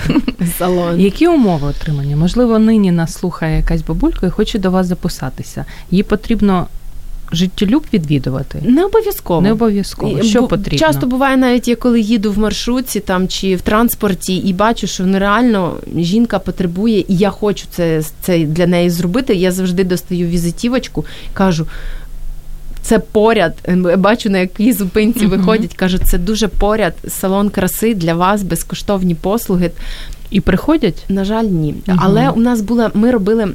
салон. Які умови отримання? Можливо, нині нас слухає якась бабулька і хоче до вас записатися. Їй потрібно життєлюб відвідувати. Не обов'язково. Не обов'язково. Що бу- потрібно? Часто буває навіть, я коли їду в маршрутці там чи в транспорті і бачу, що ну, реально жінка потребує, і я хочу це, це для неї зробити. Я завжди достаю візитівочку, кажу. Це поряд. Я Бачу, на якій зупинці виходять. Кажуть, це дуже поряд. Салон краси для вас, безкоштовні послуги. І приходять? На жаль, ні. Мгм. Але у нас була, ми робили,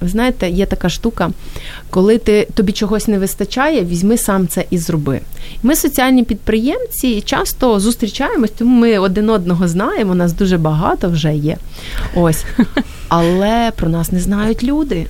ви знаєте, є така штука, коли ти тобі чогось не вистачає, візьми сам це і зроби. Ми соціальні підприємці часто зустрічаємось, тому ми один одного знаємо. Нас дуже багато вже є. Ось. (laughs) Але про нас не знають люди.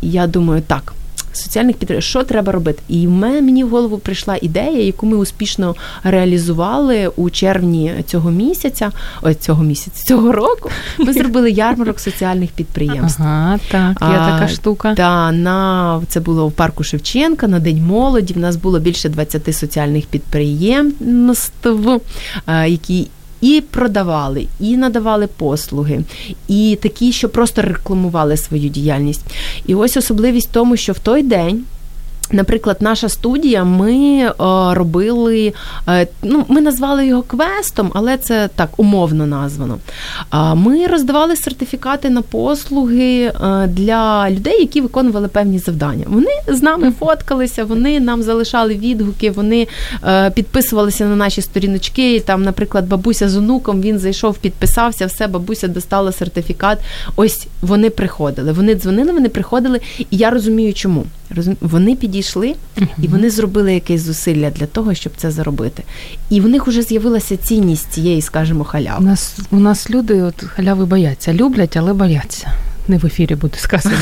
І я думаю, так. Соціальних підтримок, що треба робити? І в мене мені в голову прийшла ідея, яку ми успішно реалізували у червні цього місяця, ой, цього місяця, цього року. Ми зробили ярмарок соціальних підприємств. Ага, так, є А, така штука. Та на це було в парку Шевченка на День молоді. В нас було більше 20 соціальних підприємств, які. І продавали, і надавали послуги, і такі, що просто рекламували свою діяльність. І ось особливість в тому, що в той день. Наприклад, наша студія, ми е, робили, е, ну, ми назвали його квестом, але це так умовно названо. Ми роздавали сертифікати на послуги е, для людей, які виконували певні завдання. Вони з нами фоткалися, вони нам залишали відгуки, вони підписувалися на наші сторіночки. І Там, наприклад, бабуся з онуком він зайшов, підписався, все, бабуся достала сертифікат. Ось вони приходили. Вони дзвонили, вони приходили, і я розумію, чому. Вони підійшли і вони зробили якесь зусилля для того, щоб це заробити. І в них вже з'явилася цінність цієї, скажімо, У нас, у нас люди от халяви бояться. Люблять, але бояться. Не в ефірі буде сказано.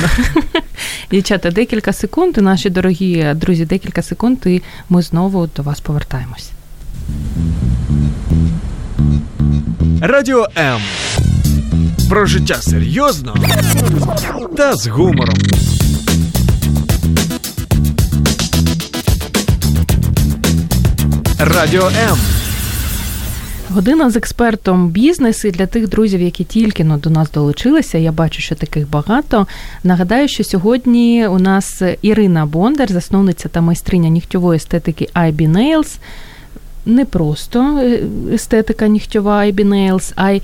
(laughs) Дівчата, декілька секунд, і наші дорогі друзі, декілька секунд, і ми знову до вас повертаємось. Радіо М. Про життя серйозно та з гумором. Радіо М. Година з експертом бізнес і для тих друзів, які тільки но до нас долучилися. Я бачу, що таких багато. Нагадаю, що сьогодні у нас Ірина Бондар, засновниця та майстриня нігтьової естетики IB Nails. Не просто е, естетика нігтьова IB Nails, а й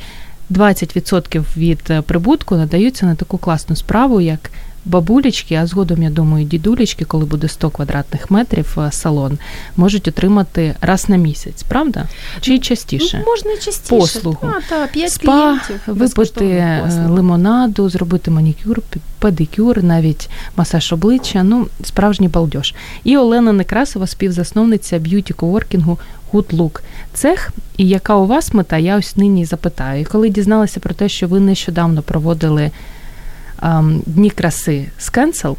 20% від прибутку надаються на таку класну справу, як бабулечки, а згодом, я думаю, дідулечки, коли буде 100 квадратних метрів е, салон, можуть отримати раз на місяць, правда? Чи частіше? Ну, можна частіше. Послугу. Та, та, 5 Спа, випити е, лимонаду, зробити манікюр, педикюр, навіть масаж обличчя. Ну, справжній балдеж. І Олена Некрасова, співзасновниця б'юті коворкінгу Good Look. Цех, і яка у вас мета, я ось нині запитаю. І коли дізналася про те, що ви нещодавно проводили дні краси з Кенсел.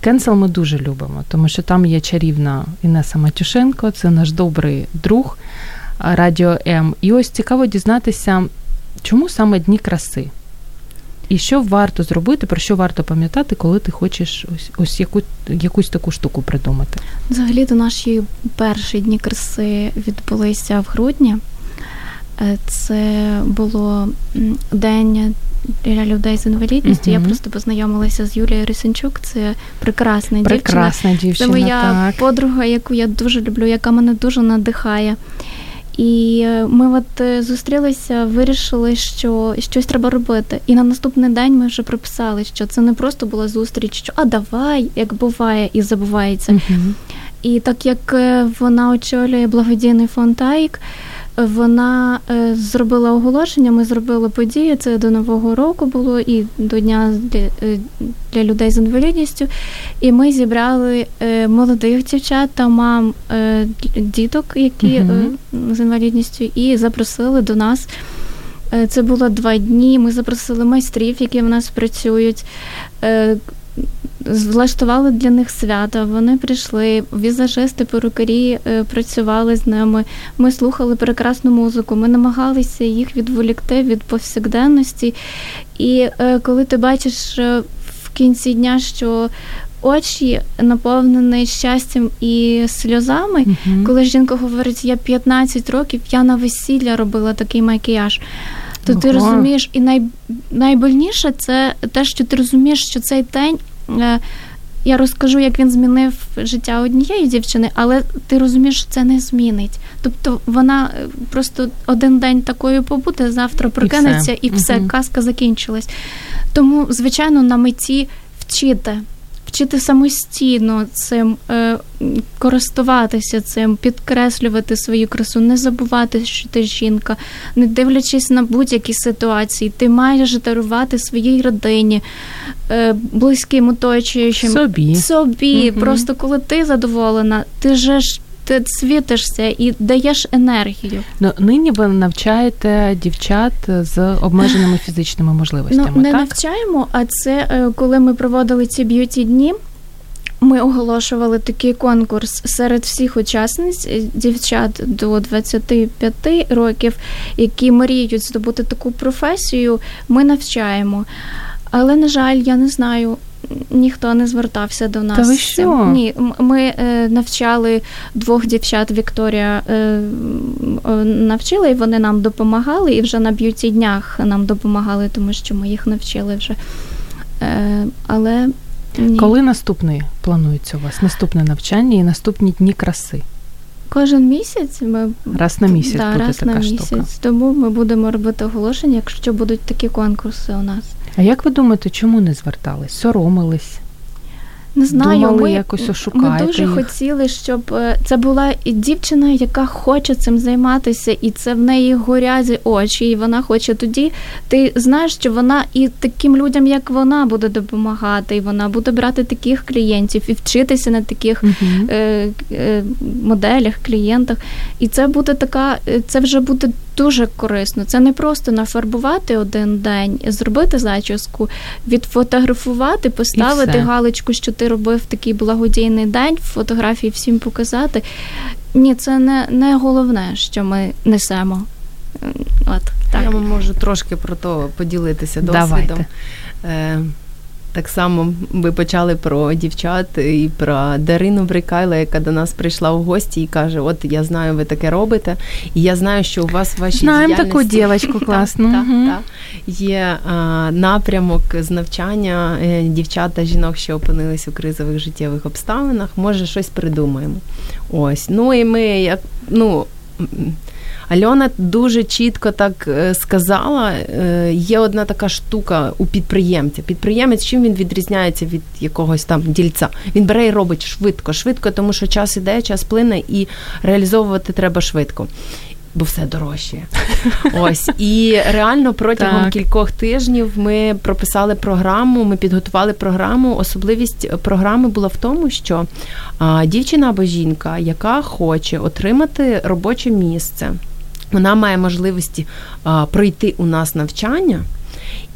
Кенсел ми дуже любимо, тому що там є чарівна Інеса Матюшенко, це наш добрий друг. Радіо М. І ось цікаво дізнатися, чому саме дні краси. І що варто зробити, про що варто пам'ятати, коли ти хочеш ось ось яку, якусь таку штуку придумати? Взагалі, то наші перші дні краси відбулися в грудні. Е, це було день для людей з інвалідністю. Uh-huh. Я просто познайомилася з Юлією Рисенчук. Це прекрасна, прекрасна дівчина. дівчина. Це моя так. подруга, яку я дуже люблю, яка мене дуже надихає. І е, ми от е, зустрілися, вирішили, що щось треба робити. І на наступний день ми вже прописали, що це не просто була зустріч, що а давай, як буває, і забувається. Uh-huh. І так як вона очолює благодійний фонд АІК, вона е, зробила оголошення. Ми зробили подію. Це до нового року було і до дня для, е, для людей з інвалідністю. І ми зібрали е, молодих дівчат та мам діток, які uh з інвалідністю, і запросили до нас. Це було два дні. Ми запросили майстрів, які в нас працюють влаштували для них свята. Вони прийшли, візажисти, перукарі е, працювали з ними. Ми слухали прекрасну музику. Ми намагалися їх відволікти від повсякденності. І е, коли ти бачиш е, в кінці дня, що Очі наповнені щастям і сльозами. Uh-huh. Коли жінка говорить, я 15 років, я на весілля робила такий макіяж. То uh-huh. ти розумієш, і най, найбольніше це те, що ти розумієш, що цей день я розкажу, як він змінив життя однієї дівчини, але ти розумієш, що це не змінить. Тобто вона е, просто один день такою побуде, завтра прокинеться, і все, і все угу. казка закінчилась. Тому, звичайно, на меті вчити вчити самостійно цим е, користуватися цим, підкреслювати свою красу, не забувати, що ти жінка, не дивлячись на будь-які ситуації, ти маєш дарувати своїй родині, е, близьким оточуючим собі. собі. Угу. Просто коли ти задоволена, ти же ж ти світишся і даєш енергію. Ну нині ви навчаєте дівчат з обмеженими фізичними можливостями. Ну, не так? навчаємо, а це е, коли ми проводили ці б'юті дні. Ми оголошували такий конкурс серед всіх учасниць е, дівчат до 25 років, які мріють здобути таку професію. Ми навчаємо. Але на жаль, я не знаю, ніхто не звертався до нас. Та ви що? Ні, ми е, навчали двох дівчат. Вікторія е, навчила, і вони нам допомагали, і вже на б'юті днях нам допомагали, тому що ми їх навчили вже. Е, але ні. коли наступний планується у вас? Наступне навчання і наступні дні краси? Кожен місяць ми раз на місяць да, буде раз така на штука. Тому ми будемо робити оголошення, якщо будуть такі конкурси у нас. А як ви думаєте, чому не звертались? Соромились? Не знаю, Думали, ми якось Ми дуже їх. хотіли, щоб е, це була дівчина, яка хоче цим займатися, і це в неї горять очі, і вона хоче. Тоді ти знаєш, що вона і таким людям, як вона, буде допомагати, і вона буде брати таких клієнтів і вчитися на таких uh е, е, моделях, клієнтах. І це буде така, е, це вже буде дуже корисно. Це не просто нафарбувати один день, зробити зачіску, відфотографувати, поставити галочку, що ти робив такий благодійний день, фотографії всім показати. Ні, це не, не головне, що ми несемо. От, так. Я можу трошки про то поділитися досвідом. Давайте. Так само ви почали про дівчат і про Дарину Брикайла, яка до нас прийшла у гості і каже: От я знаю, ви таке робите, і я знаю, що у вас в вашій Знаємо таку дівчинку (laughs) класну. Так, так, Є а, напрямок з навчання е, дівчат та жінок, що опинились у кризових життєвих обставинах. Може, щось придумаємо. Ось. Ну і ми як ну. Альона дуже чітко так е, сказала. Е, є одна така штука у підприємця. Підприємець чим він відрізняється від якогось там дільця? Він бере і робить швидко, швидко, тому що час іде, час плине, і реалізовувати треба швидко. Бо все дорожче. (laughs) Ось і реально протягом так. кількох тижнів ми прописали програму. Ми підготували програму. Особливість програми була в тому, що а, дівчина або жінка, яка хоче отримати робоче місце вона має можливості пройти у нас навчання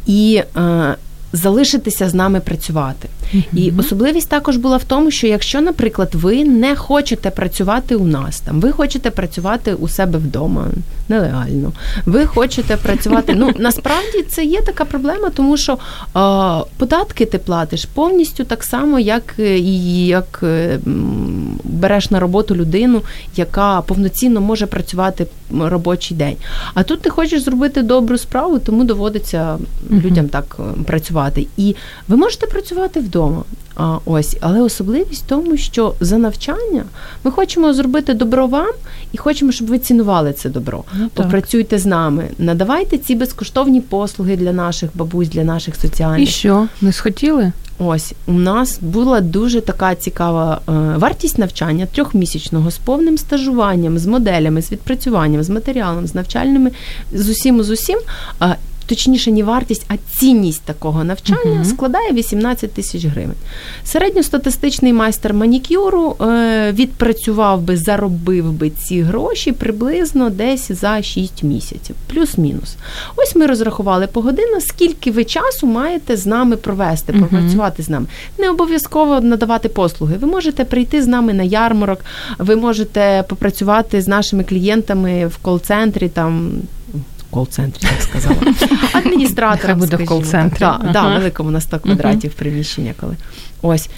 і а, залишитися з нами працювати. І особливість також була в тому, що якщо, наприклад, ви не хочете працювати у нас, там ви хочете працювати у себе вдома нелегально, ви хочете працювати. Ну (laughs) насправді це є така проблема, тому що е, податки ти платиш повністю так само, як і як е, береш на роботу людину, яка повноцінно може працювати робочий день. А тут ти хочеш зробити добру справу, тому доводиться людям так е, працювати. І ви можете працювати вдома. А, Ось, але особливість в тому, що за навчання ми хочемо зробити добро вам і хочемо, щоб ви цінували це добро. Ну, Попрацюйте з нами, надавайте ці безкоштовні послуги для наших бабусь, для наших соціальних. І що не схотіли? Ось у нас була дуже така цікава е, вартість навчання трьохмісячного з повним стажуванням, з моделями, з відпрацюванням, з матеріалом, з навчальними з усім з усім. Точніше, не вартість, а цінність такого навчання uh складає 18 тисяч гривень. Середньостатистичний майстер манікюру е, відпрацював би, заробив би ці гроші приблизно десь за 6 місяців, плюс-мінус. Ось ми розрахували погодину, скільки ви часу маєте з нами провести, попрацювати uh з нами. Не обов'язково надавати послуги. Ви можете прийти з нами на ярмарок, ви можете попрацювати з нашими клієнтами в кол-центрі там кол-центрі, так сказала. (laughs) Адміністратором, буде в кол-центрі. Так, ага. да, великому на 100 квадратів uh приміщення. коли. Ось.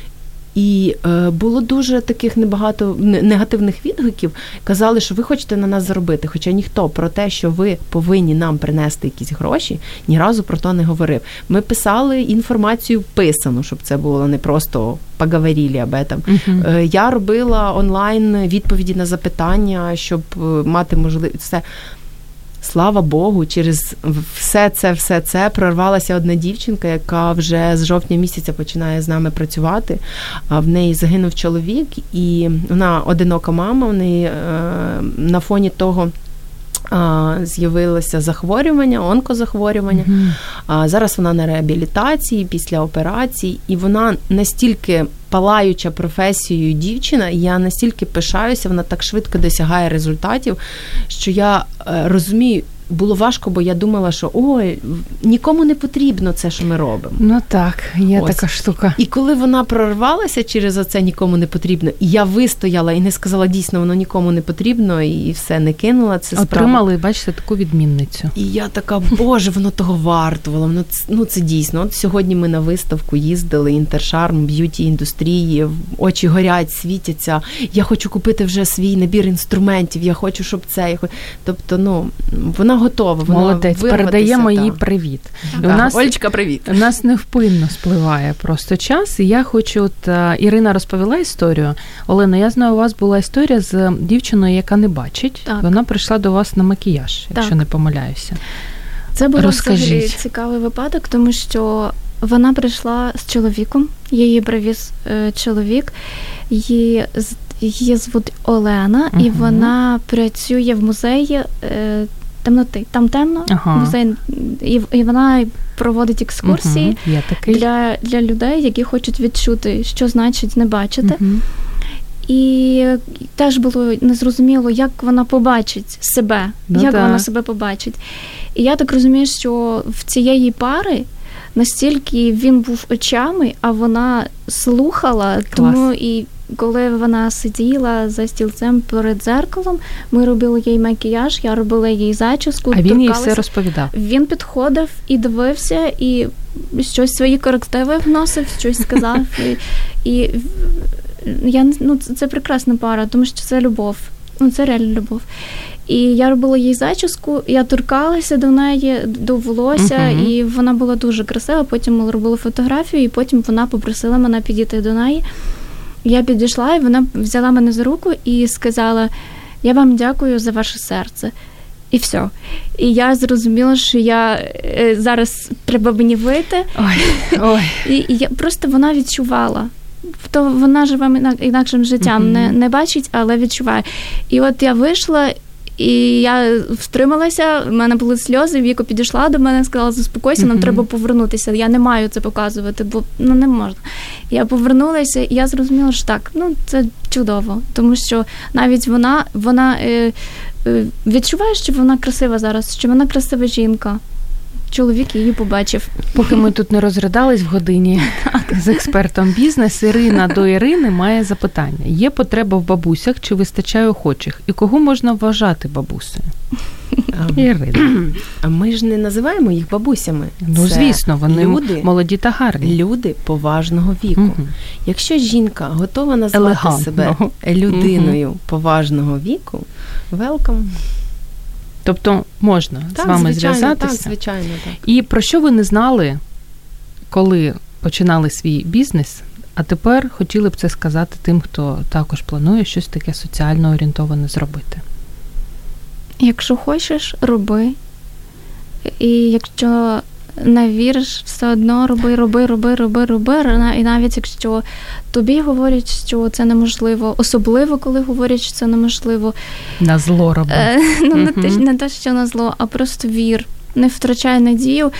І е, було дуже таких небагато негативних відгуків. Казали, що ви хочете на нас заробити. Хоча ніхто про те, що ви повинні нам принести якісь гроші, ні разу про то не говорив. Ми писали інформацію писану, щоб це було не просто поговорили об этом. Uh-huh. Е, я робила онлайн відповіді на запитання, щоб е, мати можливість все слава Богу, через все це, все це прорвалася одна дівчинка, яка вже з жовтня місяця починає з нами працювати. В неї загинув чоловік, і вона одинока мама. В неї е, на фоні того. З'явилося захворювання, онкозахворювання. Mm-hmm. Зараз вона на реабілітації після операції, і вона настільки палаюча професією дівчина, і я настільки пишаюся, вона так швидко досягає результатів, що я е, розумію, було важко, бо я думала, що ой, нікому не потрібно це, що ми робимо. Ну так, є Ось. така штука. І коли вона прорвалася через оце нікому не потрібно, і я вистояла і не сказала, дійсно, воно нікому не потрібно, і все не кинула. Це отримали, справа. бачите, таку відмінницю. І я така, боже, воно того вартувало. Це, ну це дійсно. От сьогодні ми на виставку їздили, InterCHARM, б'юті індустрії, очі горять, світяться. Я хочу купити вже свій набір інструментів. Я хочу, щоб це. Я хочу... Тобто, ну вона вона готова. Вона Молодець, передаємо їй привіт. І у нас Олечка, привіт. У нас невпинно спливає просто час. І я хочу, от е, Ірина розповіла історію. Олена, я знаю, у вас була історія з дівчиною, яка не бачить. Так. Вона прийшла до вас на макіяж, якщо так. не помиляюся. Це був взагалі цікавий випадок, тому що вона прийшла з чоловіком, її привіз е, чоловік, її її звуть Олена, угу. і вона працює в музеї е, темноти. Там темно, ага. музей, і і вона проводить екскурсії угу, для для людей, які хочуть відчути, що значить не бачити. Угу. І теж було незрозуміло, як вона побачить себе, ну, як так. вона себе побачить. І я так розумію, що в цієї пари настільки він був очами, а вона слухала, Клас. тому і коли вона сиділа за стільцем перед дзеркалом, ми робили їй макіяж, я робила їй зачіску. А він їй все розповідав. Він підходив і дивився, і щось свої корективи вносив, щось сказав. (laughs) І, і я ну, це прекрасна пара, тому що це любов. Ну, це реально любов. І я робила їй зачіску, я торкалася до неї, до волосся, uh-huh. і вона була дуже красива. Потім ми робили фотографію, і потім вона попросила мене підійти до неї. Я підійшла, і вона взяла мене за руку і сказала: Я вам дякую за ваше серце. І все. І я зрозуміла, що я е, зараз треба мені вийти. Ой, ой. (laughs) І, і я просто вона відчувала. То вона живе інакшим життям, mm-hmm. не не бачить, але відчуває. І от я вийшла, і я втрималася, в мене були сльози. Віко підійшла до мене, сказала, заспокойся, нам mm-hmm. треба повернутися. Я не маю це показувати, бо ну не можна. Я повернулася, і я зрозуміла, що так, ну це чудово, тому що навіть вона вона е, е, відчуває, що вона красива зараз, що вона красива жінка. Чоловік її побачив. Поки ми тут не розрядались в годині з експертом бізнес, Ірина до Ірини має запитання: є потреба в бабусях чи вистачає охочих? І кого можна вважати бабусею? Ем, Ірина. А ми ж не називаємо їх бабусями. Ну, Це звісно, вони люди, молоді та гарні. люди поважного віку. Мгм. Якщо жінка готова назвати Елегантного. себе людиною поважного віку, велкам. Тобто можна з вами звичайно, зв'язатися. Так, звичайно, так. І про що ви не знали, коли починали свій бізнес, а тепер хотіли б це сказати тим, хто також планує щось таке соціально орієнтоване зробити? Якщо хочеш, роби. І якщо не вірш все одно роби, роби, роби, роби, роби. І навіть якщо тобі говорять, що це неможливо, особливо коли говорять, що це неможливо, На зло роби. Е, (laughs) ну не те, не те, що на зло, а просто вір, не втрачай надію.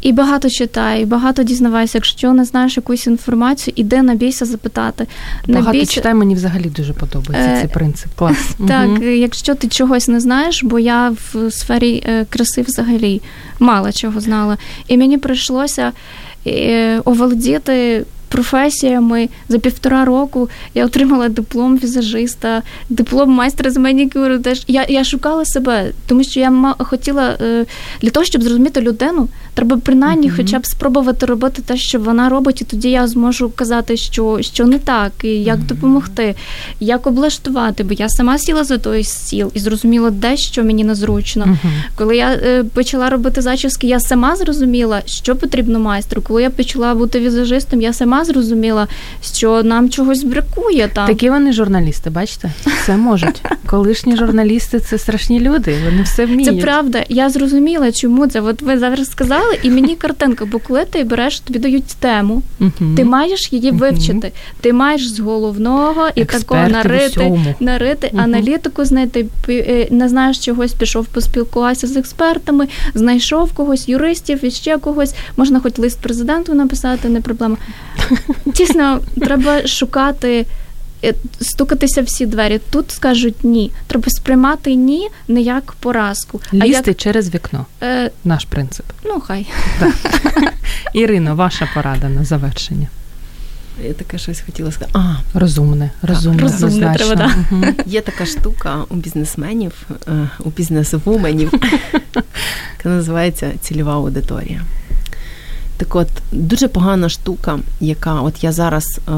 І багато читай, багато дізнавайся. Якщо не знаєш якусь інформацію, іди набійся запитати. Багато Набійся- читай, мені взагалі дуже подобається Е, цей принцип. Клас. (laughs) Так, Мгм. якщо ти чогось не знаєш, бо я в сфері е, краси взагалі мало чого знала. І мені прийшлося е, оволодіти професіями за півтора року. Я отримала диплом візажиста, диплом майстра з манікюру. Теж я, я шукала себе, тому що я хотіла е, для того, щоб зрозуміти людину, треба принаймні Мгм. хоча б спробувати робити те, що вона робить, і тоді я зможу казати, що, що не так, і як допомогти, як облаштувати. Бо я сама сіла за той стіл і зрозуміла, де що мені незручно. Мгм. Коли я е, почала робити зачіски, я сама зрозуміла, що потрібно майстру. Коли я почала бути візажистом, я сама зрозуміла, що нам чогось бракує там. Такі вони журналісти, бачите? Все можуть. Колишні журналісти це страшні люди, вони все вміють. Це правда. Я зрозуміла, чому це. От ви зараз сказали, і мені картинка, бо коли ти береш, тобі дають тему, ти маєш її вивчити. Ти маєш з головного і такого нарити, нарити аналітику, знайти е, не знаєш чогось, пішов поспілкувався з експертами, знайшов когось, юристів і ще когось. Можна хоч лист президенту написати, не проблема. Дійсно, треба шукати. Е, Стукатися всі двері. Тут скажуть ні. Треба сприймати ні не як поразку. А як через вікно. е, Наш принцип. ну хай. Ірино, ваша порада на завершення. Я таке щось хотіла сказати. А, Розумне, розумне, розумне треба, да. Мгм. Є така штука у бізнесменів, е, у бізнесвуменів, (laughs) яка називається цільова аудиторія. Так от, дуже погана штука, яка от я зараз е,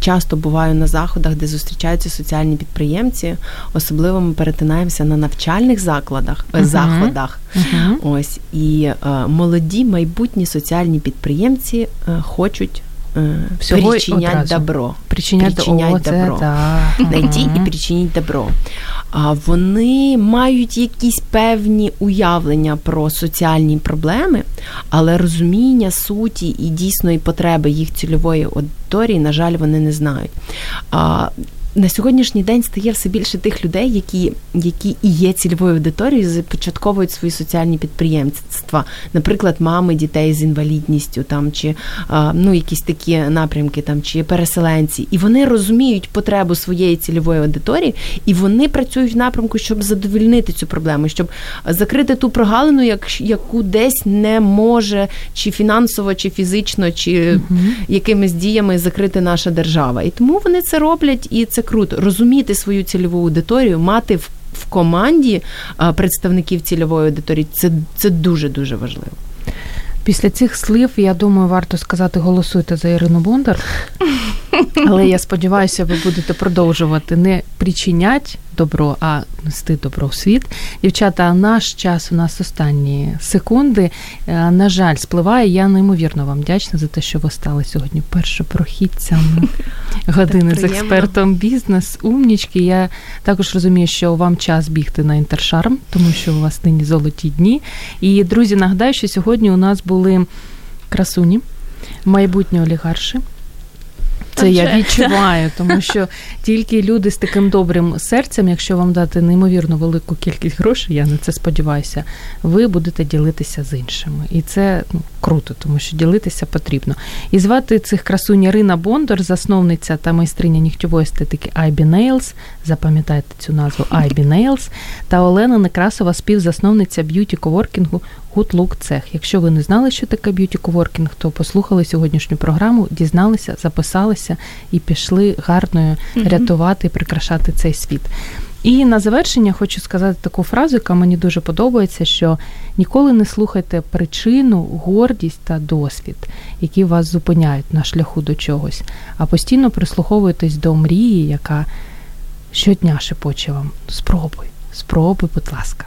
часто буваю на заходах, де зустрічаються соціальні підприємці, особливо ми перетинаємося на навчальних закладах, uh-huh. заходах. Мгм. Ось і е, молоді майбутні соціальні підприємці е, хочуть Всього причинять одразу. добро. Причинять, Причинять О, це добро. так. (laughs) Найти і причиніть добро. А вони мають якісь певні уявлення про соціальні проблеми, але розуміння суті і дійсної потреби їх цільової аудиторії, на жаль, вони не знають. А, на сьогоднішній день стає все більше тих людей, які, які і є цільовою аудиторією, започатковують свої соціальні підприємства, наприклад, мами дітей з інвалідністю, там чи ну якісь такі напрямки, там чи переселенці, і вони розуміють потребу своєї цільової аудиторії, і вони працюють в напрямку, щоб задовільнити цю проблему, щоб закрити ту прогалину, як, яку десь не може чи фінансово, чи фізично, чи якимись діями закрити наша держава. І тому вони це роблять, і це круто. Розуміти свою цільову аудиторію, мати в, в команді а, представників цільової аудиторії це, це дуже дуже важливо. Після цих слів, я думаю, варто сказати, голосуйте за Ірину Бондар. (laughs) Але я сподіваюся, ви будете продовжувати не причинять добро, а нести добро в світ. Дівчата, наш час у нас останні секунди. Е, На жаль, спливає. Я неймовірно вам вдячна за те, що ви стали сьогодні першопрохідцями години з експертом бізнес. Умнічки. Я також розумію, що вам час бігти на інтершарм, тому що у вас нині золоті дні. І друзі, нагадаю, що сьогодні у нас були красуні, майбутні олігарші. Це я відчуваю, (laughs) тому що тільки люди з таким добрим серцем, якщо вам дати неймовірно велику кількість грошей, я на це сподіваюся, ви будете ділитися з іншими. І це ну, круто, тому що ділитися потрібно. І звати цих красунь Ірина Бондар, засновниця та майстриня нігтєвої естетики IB Nails, запам'ятайте цю назву IB Nails, та Олена Некрасова, співзасновниця б'юті коворкінгу Good Look Цех. Якщо ви не знали, що таке б'юті коворкінг, то послухали сьогоднішню програму, дізналися, записалися і пішли гарною рятувати і прикрашати цей світ. І на завершення хочу сказати таку фразу, яка мені дуже подобається: що ніколи не слухайте причину, гордість та досвід, які вас зупиняють на шляху до чогось, а постійно прислуховуйтесь до мрії, яка щодня шепоче вам. Спробуй, спробуй, будь ласка.